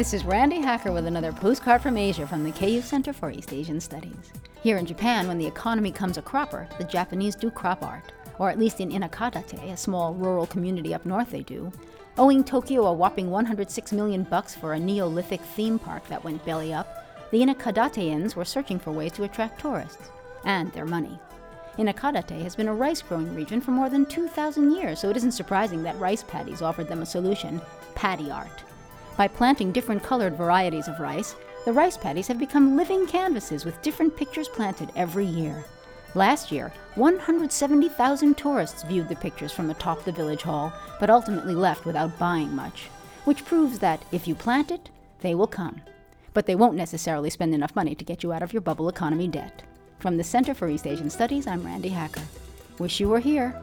This is Randi Hacker with another postcard from Asia from the KU Center for East Asian Studies. Here in Japan, when the economy comes a cropper, the Japanese do crop art, or at least in Inakadate, a small rural community up north, they do. Owing Tokyo a whopping 106 million bucks for a Neolithic theme park that went belly up, the Inakadateans were searching for ways to attract tourists and their money. Inakadate has been a rice growing region for more than 2,000 years, so it isn't surprising that rice paddies offered them a solution paddy art. By planting different colored varieties of rice, the rice paddies have become living canvases with different pictures planted every year. Last year, 170,000 tourists viewed the pictures from atop the village hall, but ultimately left without buying much, which proves that if you plant it, they will come. But they won't necessarily spend enough money to get you out of your bubble economy debt. From the Center for East Asian Studies, I'm Randi Hacker. Wish you were here.